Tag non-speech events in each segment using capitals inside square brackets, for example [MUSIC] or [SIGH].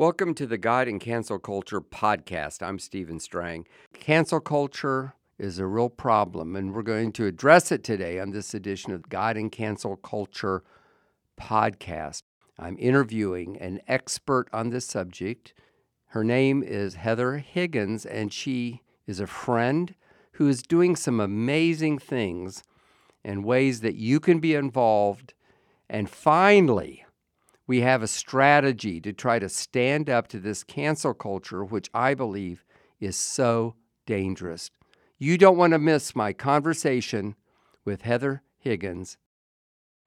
Welcome to the God and Cancel Culture podcast. I'm Stephen Strang. Cancel culture is a real problem, and we're going to address it today on this edition of God and Cancel Culture podcast. I'm interviewing an expert on this subject. Her name is Heather Higgins, and she is a friend who is doing some amazing things and ways that you can be involved. And finally, we have a strategy to try to stand up to this cancel culture, which I believe is so dangerous. You don't want to miss my conversation with Heather Higgins.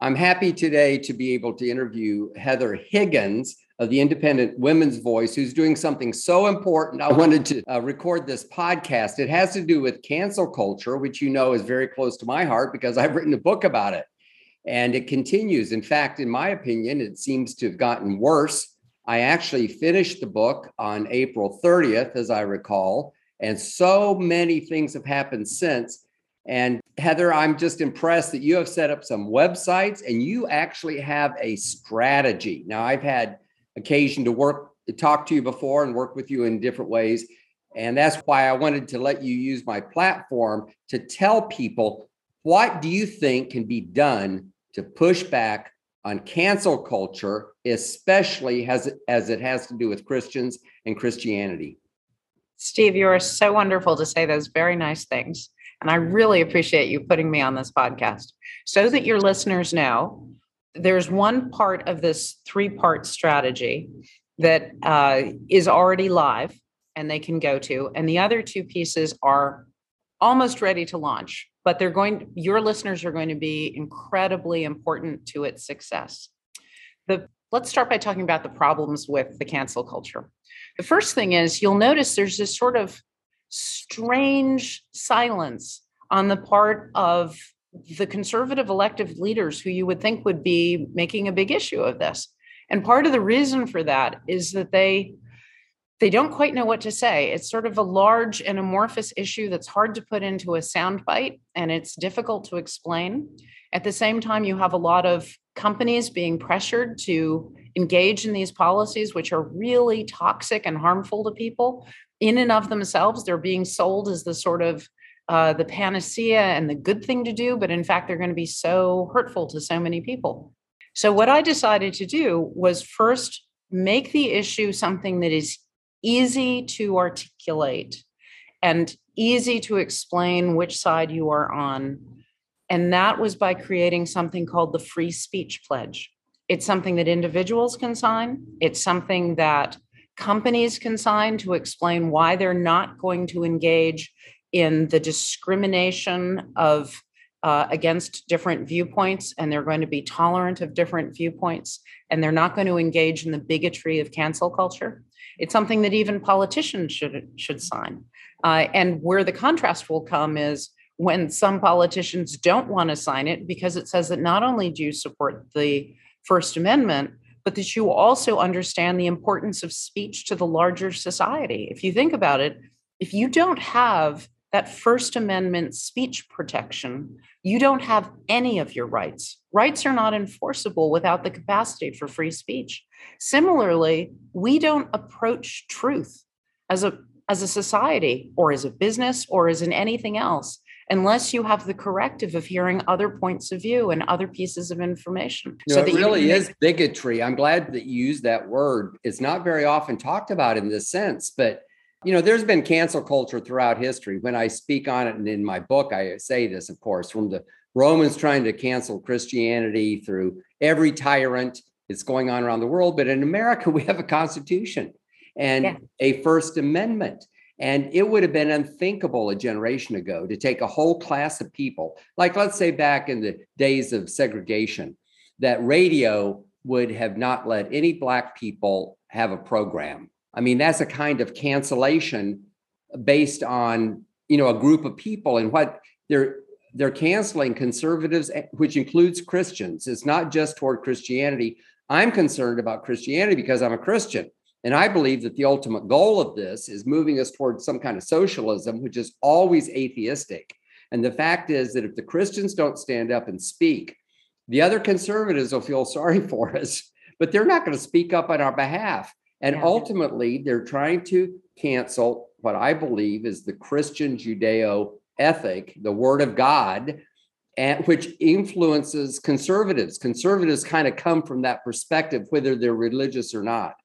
I'm happy today to be able to interview Heather Higgins of the Independent Women's Voice, who's doing something so important. I wanted to uh, record this podcast. It has to do with cancel culture, which you know is very close to my heart because I've written a book about it and it continues. In fact, in my opinion, it seems to have gotten worse. I actually finished the book on April 30th, as I recall, and so many things have happened since. And Heather, I'm just impressed that you have set up some websites and you actually have a strategy. Now, I've had occasion to work, to talk to you before and work with you in different ways. And that's why I wanted to let you use my platform to tell people what do you think can be done to push back on cancel culture, especially as, as it has to do with Christians and Christianity. Steve, you are so wonderful to say those very nice things. And I really appreciate you putting me on this podcast so that your listeners know there's one part of this three part strategy that uh, is already live and they can go to. And the other two pieces are almost ready to launch but they're going your listeners are going to be incredibly important to its success. The let's start by talking about the problems with the cancel culture. The first thing is you'll notice there's this sort of strange silence on the part of the conservative elective leaders who you would think would be making a big issue of this. And part of the reason for that is that they they don't quite know what to say. It's sort of a large and amorphous issue that's hard to put into a soundbite and it's difficult to explain. At the same time, you have a lot of companies being pressured to engage in these policies, which are really toxic and harmful to people. In and of themselves, they're being sold as the sort of uh, the panacea and the good thing to do, but in fact, they're going to be so hurtful to so many people. So, what I decided to do was first make the issue something that is easy to articulate and easy to explain which side you are on. And that was by creating something called the Free Speech Pledge. It's something that individuals can sign, it's something that companies can sign to explain why they're not going to engage in the discrimination of uh, against different viewpoints and they're going to be tolerant of different viewpoints and they're not going to engage in the bigotry of cancel culture it's something that even politicians should should sign. Uh, and where the contrast will come is when some politicians don't want to sign it because it says that not only do you support the First Amendment, but that you also understand the importance of speech to the larger society. If you think about it, if you don't have that First Amendment speech protection, you don't have any of your rights. Rights are not enforceable without the capacity for free speech. Similarly, we don't approach truth as a as a society or as a business or as in anything else unless you have the corrective of hearing other points of view and other pieces of information. so it really is bigotry. I'm glad that you used that word. It's not very often talked about in this sense, but you know, there's been cancel culture throughout history. When I speak on it and in my book, I say this, of course, from the Romans trying to cancel Christianity through every tyrant it's going on around the world. But in America, [LAUGHS] we have a constitution and yeah. a First Amendment. And it would have been unthinkable a generation ago to take a whole class of people, like let's say back in the days of segregation, that radio would have not let any Black people have a program. I mean, that's a kind of cancellation based on you know a group of people and what they're they're canceling conservatives, eh, which includes Christians. It's not just toward Christianity, I'm concerned about Christianity because I'm a Christian. And I believe that the ultimate goal of this is moving us towards some kind of socialism, which is always atheistic. And the fact is that if the Christians don't stand up and speak, the other conservatives will feel [LAUGHS] sorry for us, but they're not going to speak up on our behalf. And Yeah. ultimately, they're trying to cancel what I believe is the Christian Judeo ethic, the word of God, and which influences conservatives. Conservatives kind of come from that perspective, whether they're religious or not.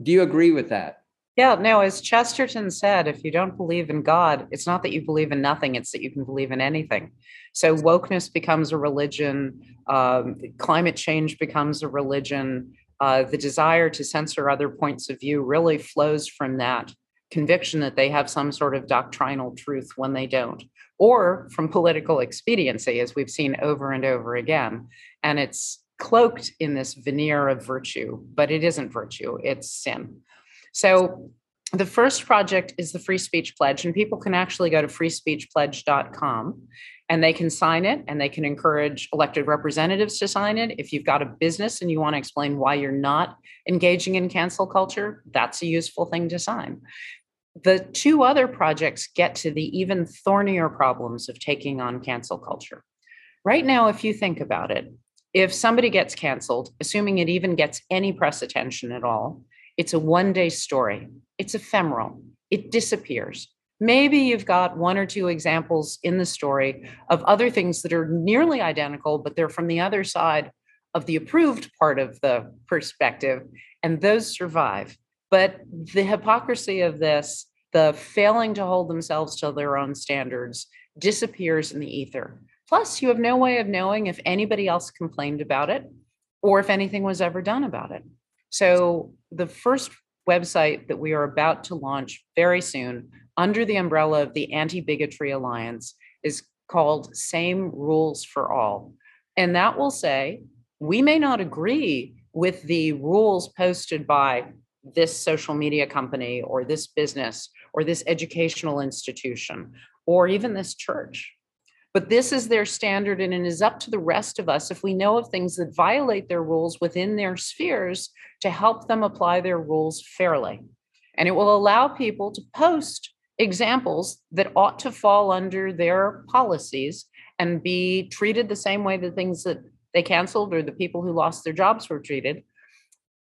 Do you agree with that? Yeah, no, as Chesterton said, if you don't believe in God, it's not that you believe in nothing, it's that you can believe in anything. So wokeness becomes a religion, um, climate change becomes a religion. Uh, the desire to censor other points of view really flows from that conviction that they have some sort of doctrinal truth when they don't, or from political expediency, as we've seen over and over again. And it's cloaked in this veneer of virtue, but it isn't virtue, it's sin. So the first project is the Free Speech Pledge, and people can actually go to freespeechpledge.com and they can sign it and they can encourage elected representatives to sign it. If you've got a business and you want to explain why you're not engaging in cancel culture, that's a useful thing to sign. The two other projects get to the even thornier problems of taking on cancel culture. Right now, if you think about it, if somebody gets canceled, assuming it even gets any press attention at all, it's a one day story. It's ephemeral. It disappears. Maybe you've got one or two examples in the story of other things that are nearly identical, but they're from the other side of the approved part of the perspective, and those survive. But the hypocrisy of this, the failing to hold themselves to their own standards, disappears in the ether. Plus, you have no way of knowing if anybody else complained about it or if anything was ever done about it. So, the first website that we are about to launch very soon under the umbrella of the Anti Bigotry Alliance is called Same Rules for All. And that will say, we may not agree with the rules posted by this social media company or this business or this educational institution or even this church. But this is their standard, and it is up to the rest of us, if we know of things that violate their rules within their spheres, to help them apply their rules fairly. And it will allow people to post examples that ought to fall under their policies and be treated the same way the things that they canceled or the people who lost their jobs were treated.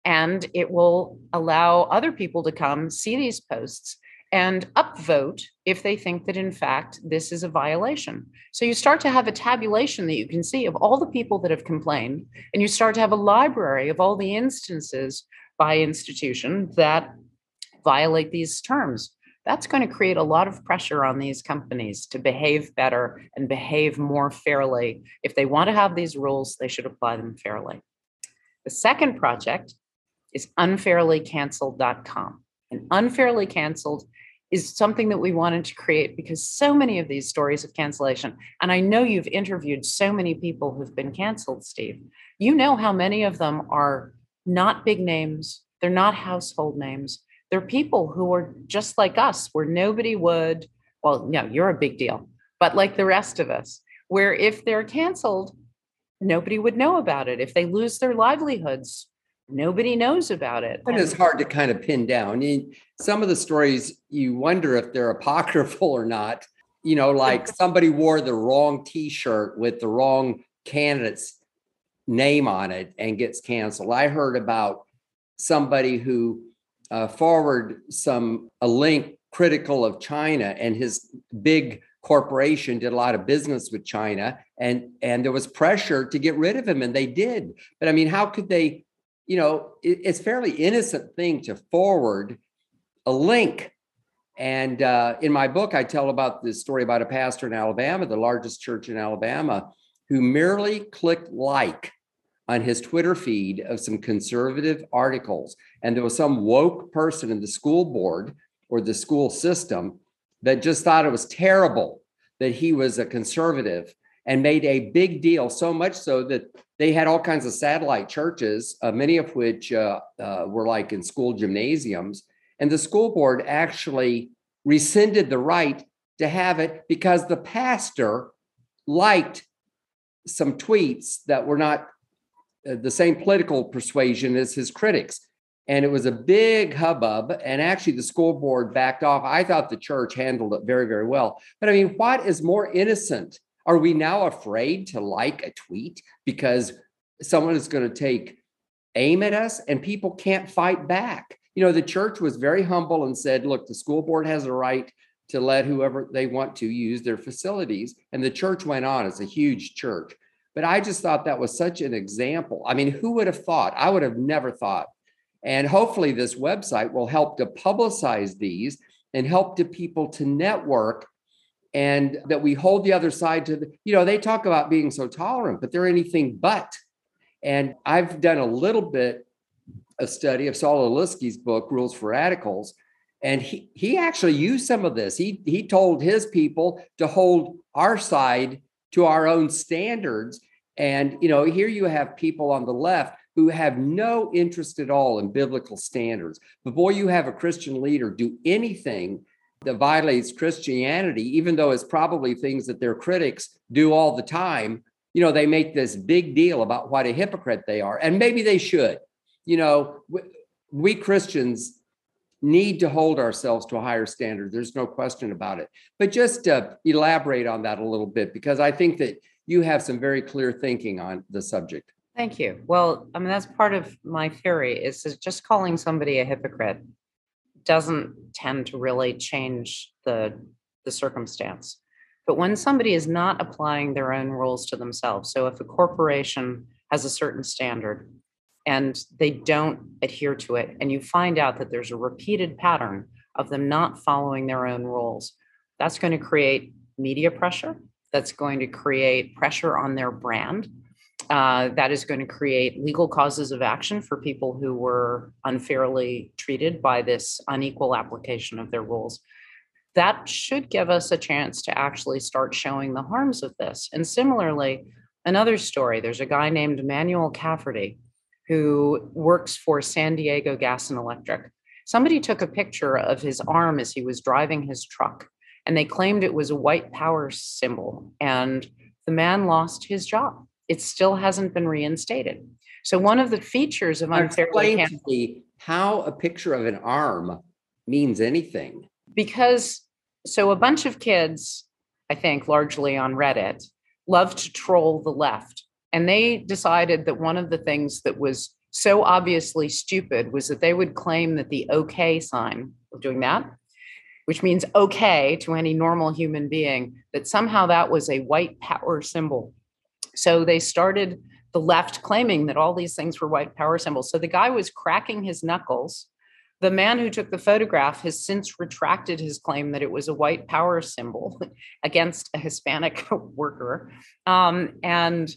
And it will allow other people to come see these posts and upvote if they think that in fact this is a violation. So you start to have a tabulation that you can see of all the people that have complained, and you start to have a library of all the instances by institution that violate these terms. That's going to create a lot of pressure on these companies to behave better and behave more fairly. If they want to have these rules, they should apply them fairly. The second project is unfairlycanceled.com. And unfairly canceled is something that we wanted to create because so many of these stories of cancellation, and I know you've interviewed so many people who've been canceled, Steve. You know how many of them are not big names, they're not household names. They're people who are just like us, where nobody would, well, no, you're a big deal, but like the rest of us, where if they're canceled, nobody would know about it. If they lose their livelihoods, nobody knows about it. And it's hard to kind of pin down. You- Some of the stories, you wonder if they're [LAUGHS] apocryphal or not. You know, like [LAUGHS] somebody wore the wrong T-shirt with the wrong candidate's name on it and gets canceled. I heard about somebody who uh, forwarded some a link critical of China, and his big corporation did a lot of business with China, and and there was pressure to get rid of him, and they did. But I mean, how could they? You know, it, it's fairly innocent thing to forward a link. And uh, in my book, I tell about this story about a pastor in Alabama, the largest church in Alabama, who merely clicked like on his Twitter feed of some conservative articles. And there was some woke person in the school board or the school system that just thought it was terrible that he was a conservative and made a big deal, so much so that they had all kinds of satellite churches, uh, many of which uh, uh, were like in school gymnasiums. And the school board actually rescinded the right to have it because the pastor liked some tweets that were not Uh, the same political persuasion as his critics. And it was a big hubbub. And actually, the school board backed off. I thought the church handled it very, very well. But I mean, what is more innocent? Are we now afraid to like a tweet because someone is going to take aim at us and people can't fight back? you know, the church was very humble and said, look, the school board has a right to let whoever they want to use their facilities. And the church went on. It's a huge church. But I just thought that was such an example. I mean, who would have thought? I would have never thought. And hopefully, this website will help to publicize these and help to people to network and that we hold the other side to the, you know, they talk about being so tolerant, but they're anything but. And I've done a little bit of study of Saul Alinsky's book, Rules for Radicals. And he, he actually used some of this. He, he told his people to hold our side to our own standards. And, you know, here you have people on the left who have no interest at all in biblical standards. But boy, you have a Christian leader do anything that violates Christianity, even though it's probably things that their critics do all the time. You know, they make this big deal about what a hypocrite they are, and maybe they should. You know, we, we Christians need to hold ourselves to a higher standard. There's no question about it. But just to elaborate on that a little bit, because I think that you have some very clear thinking on the subject. Thank you. Well, I mean, that's part of my theory is just calling somebody a hypocrite doesn't tend to really change the, the circumstance. But when somebody is not applying their own rules to themselves, so if a corporation has a certain standard and they don't adhere to it, and you find out that there's a repeated pattern of them not following their own rules, that's going to create media pressure. That's going to create pressure on their brand uh, that is going to create legal causes of action for people who were unfairly treated by this unequal application of their rules. That should give us a chance to actually start showing the harms of this. And similarly, another story there's a guy named Manuel Cafferty who works for San Diego Gas and Electric. Somebody took a picture of his arm as he was driving his truck, and they claimed it was a white power symbol. And the man lost his job it still hasn't been reinstated. So one of the features of unfairly Explain to me how a picture of an arm means anything. because so a bunch of kids, I think largely on Reddit, love to troll the left. And they decided that one of the things that was so obviously stupid was that they would claim that the okay sign of doing that, which means okay to any normal human being, that somehow that was a white power symbol. So they started the left claiming that all these things were white power symbols. So the guy was cracking his knuckles. The man who took the photograph has since retracted his claim that it was a white power symbol [LAUGHS] against a Hispanic [LAUGHS] worker. Um, and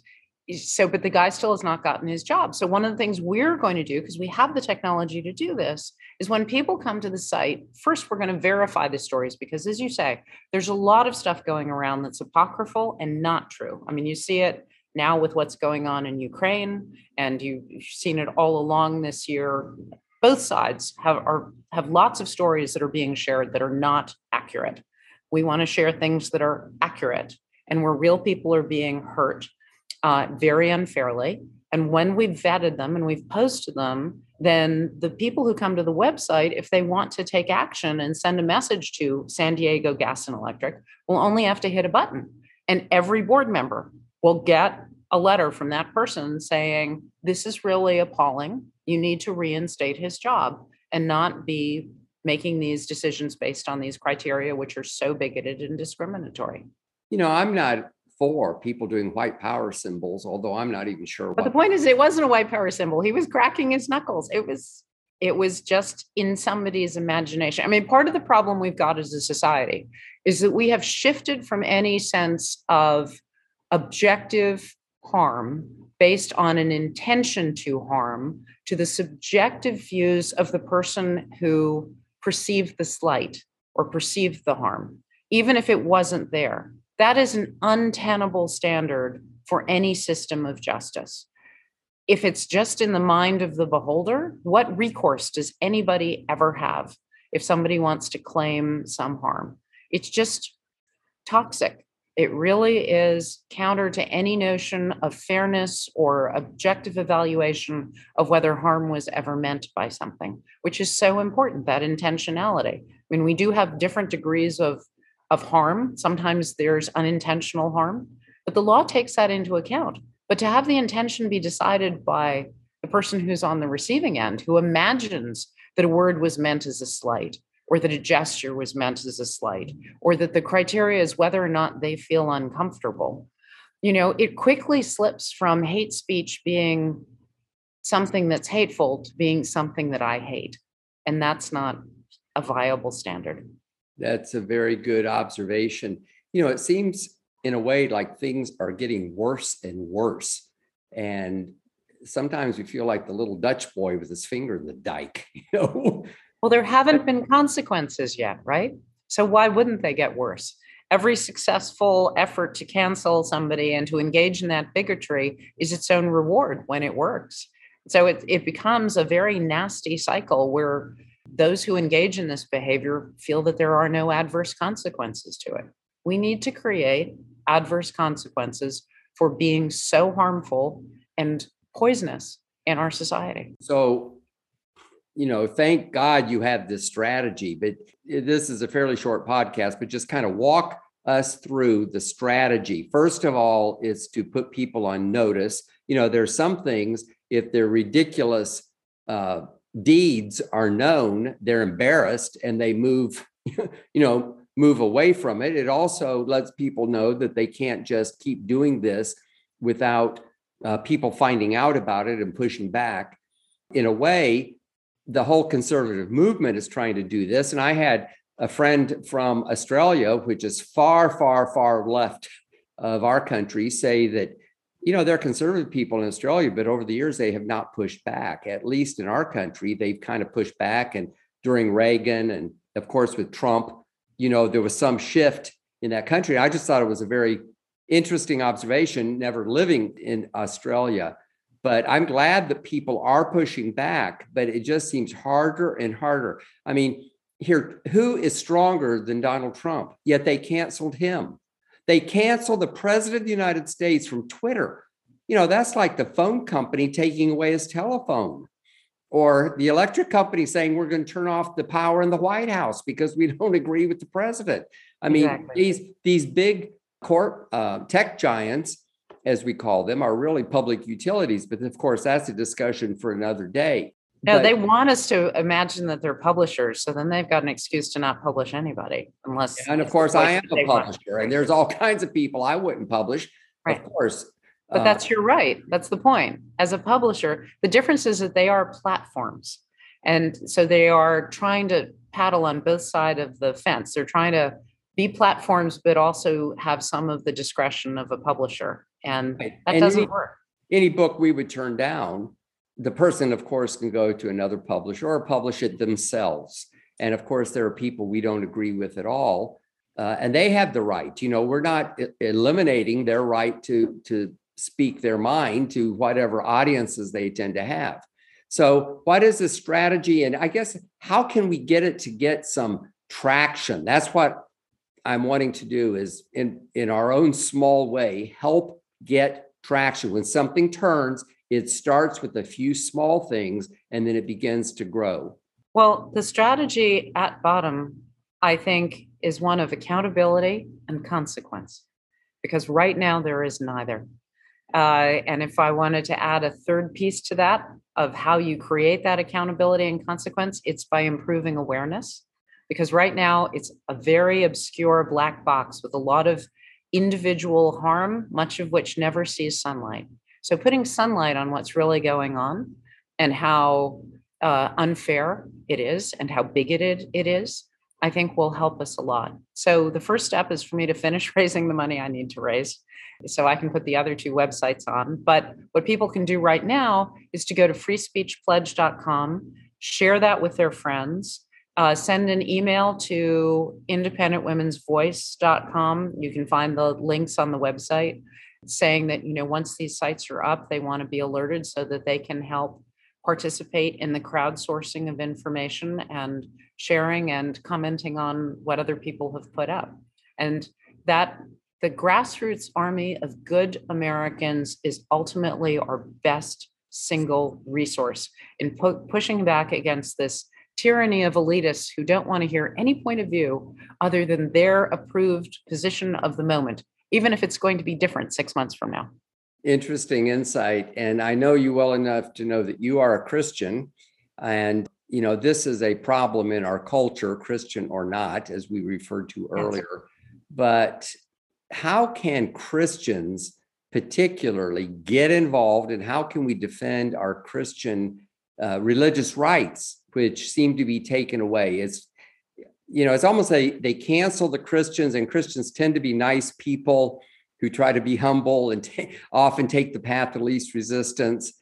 so, but the guy still has not gotten his job. So, one of the things we're going to do, because we have the technology to do this, is when people come to the site, first we're going to verify the stories because, as you say, there's a lot of stuff going around that's apocryphal and not true. I mean, you see it now with what's going on in Ukraine, and you've seen it all along this year. Both sides have are have lots of stories that are being shared that are not accurate. We want to share things that are accurate and where real people are being hurt uh, very unfairly. And when we've vetted them and we've posted them, then the people who come to the website, if they want to take action and send a message to San Diego Gas and Electric, will only have to hit a button. And every board member will get a letter from that person saying, This is really appalling. You need to reinstate his job and not be making these decisions based on these criteria, which are so bigoted and discriminatory. You know, I'm not for people doing white power symbols, although I'm not even sure. But the point is, it wasn't a white power symbol. He was cracking his knuckles. It was, it was just in somebody's imagination. I mean, part of the problem we've got as a society is that we have shifted from any sense of objective harm based on an intention to harm to the subjective views of the person who perceived the slight or perceived the harm, even if it wasn't there. That is an untenable standard for any system of justice. If it's just in the mind of the beholder, what recourse does anybody ever have if somebody wants to claim some harm? It's just toxic. It really is counter to any notion of fairness or objective evaluation of whether harm was ever meant by something, which is so important, that intentionality. I mean, we do have different degrees of of harm. Sometimes there's unintentional harm, but the law takes that into account. But to have the intention be decided by the person who's on the receiving end, who imagines that a word was meant as a slight, or that a gesture was meant as a slight, or that the criteria is whether or not they feel uncomfortable. You know, it quickly slips from hate speech being something that's hateful to being something that I hate. And that's not a viable standard. That's a very good observation. You know, it seems in a way like things are getting worse and worse. And sometimes we feel like the little Dutch boy with his finger in the dike, [LAUGHS] you know. Well, there haven't been [LAUGHS] consequences yet, right? So why wouldn't they get worse? Every successful effort to cancel somebody and to engage in that bigotry is its own reward when it works. So it, it becomes a very nasty cycle where those who engage in this behavior feel that there are no adverse consequences to it. We need to create adverse consequences for being so harmful and poisonous in our society. So, you know, thank God you have this strategy, but this is a fairly short podcast, but just kind of walk us through the strategy. First of all, is to put people on notice. You know, there's some things, if they're ridiculous uh, deeds are known, they're embarrassed and they move, [LAUGHS] you know, move away from it. It also lets people know that they can't just keep doing this without uh, people finding out about it and pushing back. In a way, the whole conservative movement is trying to do this. And I had a friend from Australia, which is far, far, far left of our country, say that, you know, they're conservative people in Australia, but over the years they have not pushed back. At least in our country, they've kind of pushed back. And during Reagan and of course with Trump, you know, there was some shift in that country. I just thought it was a very interesting observation, never living in Australia. But I'm glad that people are pushing back, but it just seems harder and harder. I mean, here, who is stronger than Donald Trump? Yet they canceled him. They canceled the president of the United States from Twitter. You know, that's like the phone company taking away his telephone or the electric company saying we're going to turn off the power in the White House because we [LAUGHS] don't agree with the president. I mean, exactly. these these big corp uh, tech giants, as we call them, are really public utilities. But of course, that's a discussion for another day. No, but, they want us to imagine that they're publishers, so then they've got an excuse to not publish anybody, unless. And of course, I am a publisher, and there's all [LAUGHS] kinds of people I wouldn't publish. Right. Of course, but uh, that's your right. That's the point. As a publisher, the difference is that they are platforms. And so they are trying to paddle on both sides of the fence. They're trying to be platforms, but also have some of the discretion of a publisher. And that and doesn't any, work. Any book we would turn down, the person, of course, can go to another publisher or publish it themselves. And of course, there are people we don't agree with at all. Uh, and they have the right. You know, we're not eliminating their right to to speak their mind to whatever audiences they tend to have. So, what is the strategy? And I guess how can we get it to get some traction? That's what I'm wanting to do is in in our own small way help get traction. When something turns, it starts with a few small things and then it begins to grow. Well, the strategy at bottom, I think, is one of accountability and consequence, because right now there is neither. Uh, and if I wanted to add a third piece to that of how you create that accountability and consequence, it's by improving awareness. Because right now it's a very obscure black box with a lot of individual harm, much of which never sees sunlight. So putting sunlight on what's really going on and how uh, unfair it is and how bigoted it is, I think will help us a lot. So the first step is for me to finish [LAUGHS] raising the money I need to raise so I can put the other two websites on. But what people can do right now is to go to freespeechpledge.com, share that with their friends, uh, send an email to independentwomensvoice.com. You can find the links on the website saying that, you know, once these sites are up, they want to be alerted so that they can help participate in the crowdsourcing of information and sharing and commenting on what other people have put up. And that the grassroots army of good Americans is ultimately our best single resource in pu- pushing back against this tyranny of elitists who don't want to hear any point of view other than their approved position of the moment, even if it's going to be different six months from now. Interesting insight. And I know you well enough to know that you are a Christian. And you know, this is a problem in our culture, Christian or not, as we referred to earlier. But how can Christians particularly get involved and how can we defend our Christian uh, religious rights, which seem to be taken away? It's you know, it's almost like they cancel the Christians, and Christians tend to be nice people who try to be humble and t- often take the path of least resistance.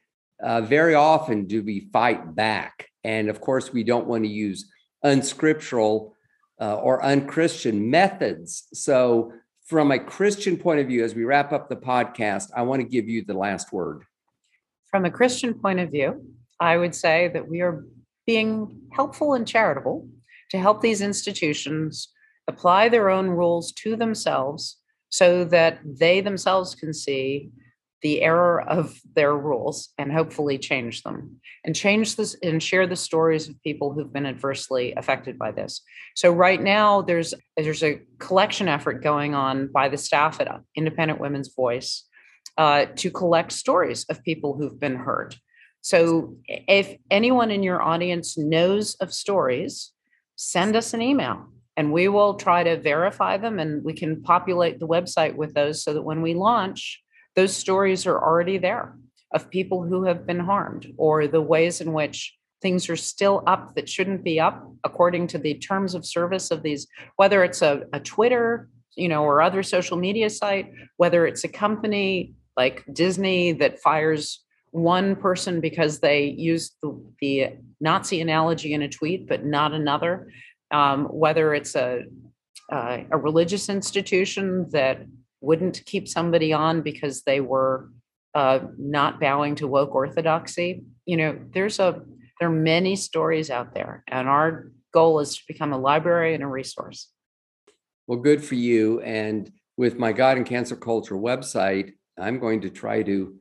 Uh, very often do we fight back. And of course, we don't want to use unscriptural uh, or unchristian methods. So, from a Christian point of view, as we wrap up the podcast, I want to give you the last word. From a Christian point of view, I would say that we are being helpful and charitable to help these institutions apply their own rules to themselves so that they themselves can see the error of their rules and hopefully change them and change this and share the stories of people who've been adversely affected by this. So right now there's there's a collection effort going on by the staff at Independent Women's Voice uh, to collect stories of people who've been hurt. So if anyone in your audience knows of stories, send us an email and we will try to verify them and we can populate the website with those so that when we launch those stories are already there of people who have been harmed or the ways in which things are still up that shouldn't be up according to the terms of service of these whether it's a, a twitter you know or other social media site whether it's a company like disney that fires one person because they used the, the nazi analogy in a tweet but not another um, whether it's a uh, a religious institution that wouldn't keep somebody on because they were uh, not bowing to woke orthodoxy. You know, there's a there are many stories out there, and our goal is to become a library and a resource. Well, good for you. And with my God and Cancel Culture website, I'm going to try to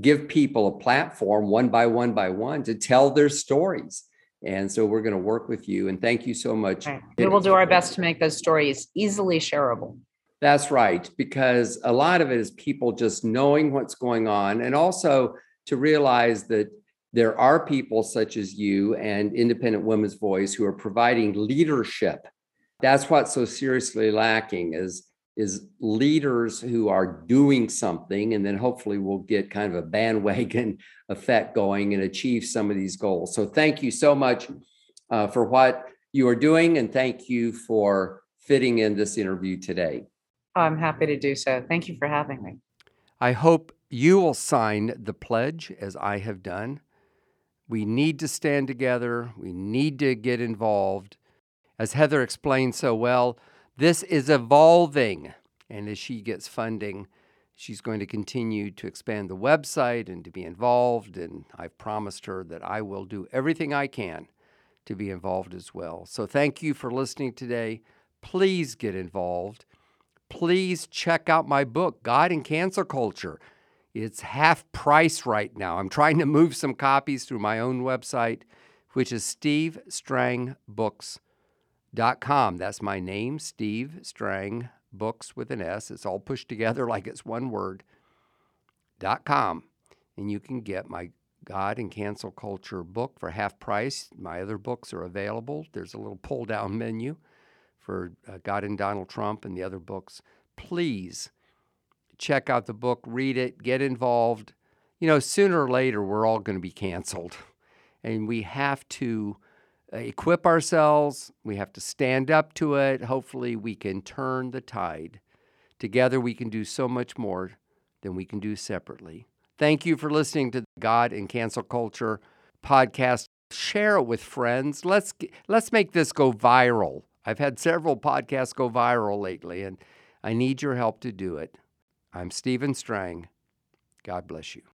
give people a platform one by one by one to tell their stories. And so we're going to work with you. And thank you so much. Right. We will do our best to make those stories easily shareable. That's right, because a lot of it is people just knowing what's going on and also to realize that there are people such as you and Independent Women's Voice who are providing leadership. That's what's so seriously lacking is is leaders who are doing something and then hopefully we'll get kind of a bandwagon [LAUGHS] effect going and achieve some of these goals. So thank you so much uh, for what you are doing and thank you for fitting in this interview today. I'm happy to do so. Thank you for having me. I hope you will sign the pledge as I have done. We need to stand together, we need to get involved. As Heather explained so well, this is evolving. And as she gets funding, she's going to continue to expand the website and to be involved. And I've promised her that I will do everything I can to be involved as well. So thank you for listening today. Please get involved please check out my book, God and Cancel Culture. It's half price right now. I'm trying to move some copies through my own website, which is stevestrangbooks.com. That's my name, Steve Strang Books with an S. It's all pushed together [LAUGHS] like it's one word. Dot com. And you can get my God and Cancel Culture book for half price. My other books are available. There's a little pull down [LAUGHS] menu for uh, God and Donald Trump and the other books, please check out the book, read it, get involved. You know, sooner or later, we're all going to be canceled. And we have to Uh, equip ourselves, we have to stand up to it. Hopefully, we can turn the tide. Together, we can do so much more than we can do separately. Thank you for listening to the God and Cancel Culture podcast. Share it with friends. Let's let's make this go viral. I've had several podcasts go viral lately, and I need your help to do it. I'm Stephen Strang. God bless you.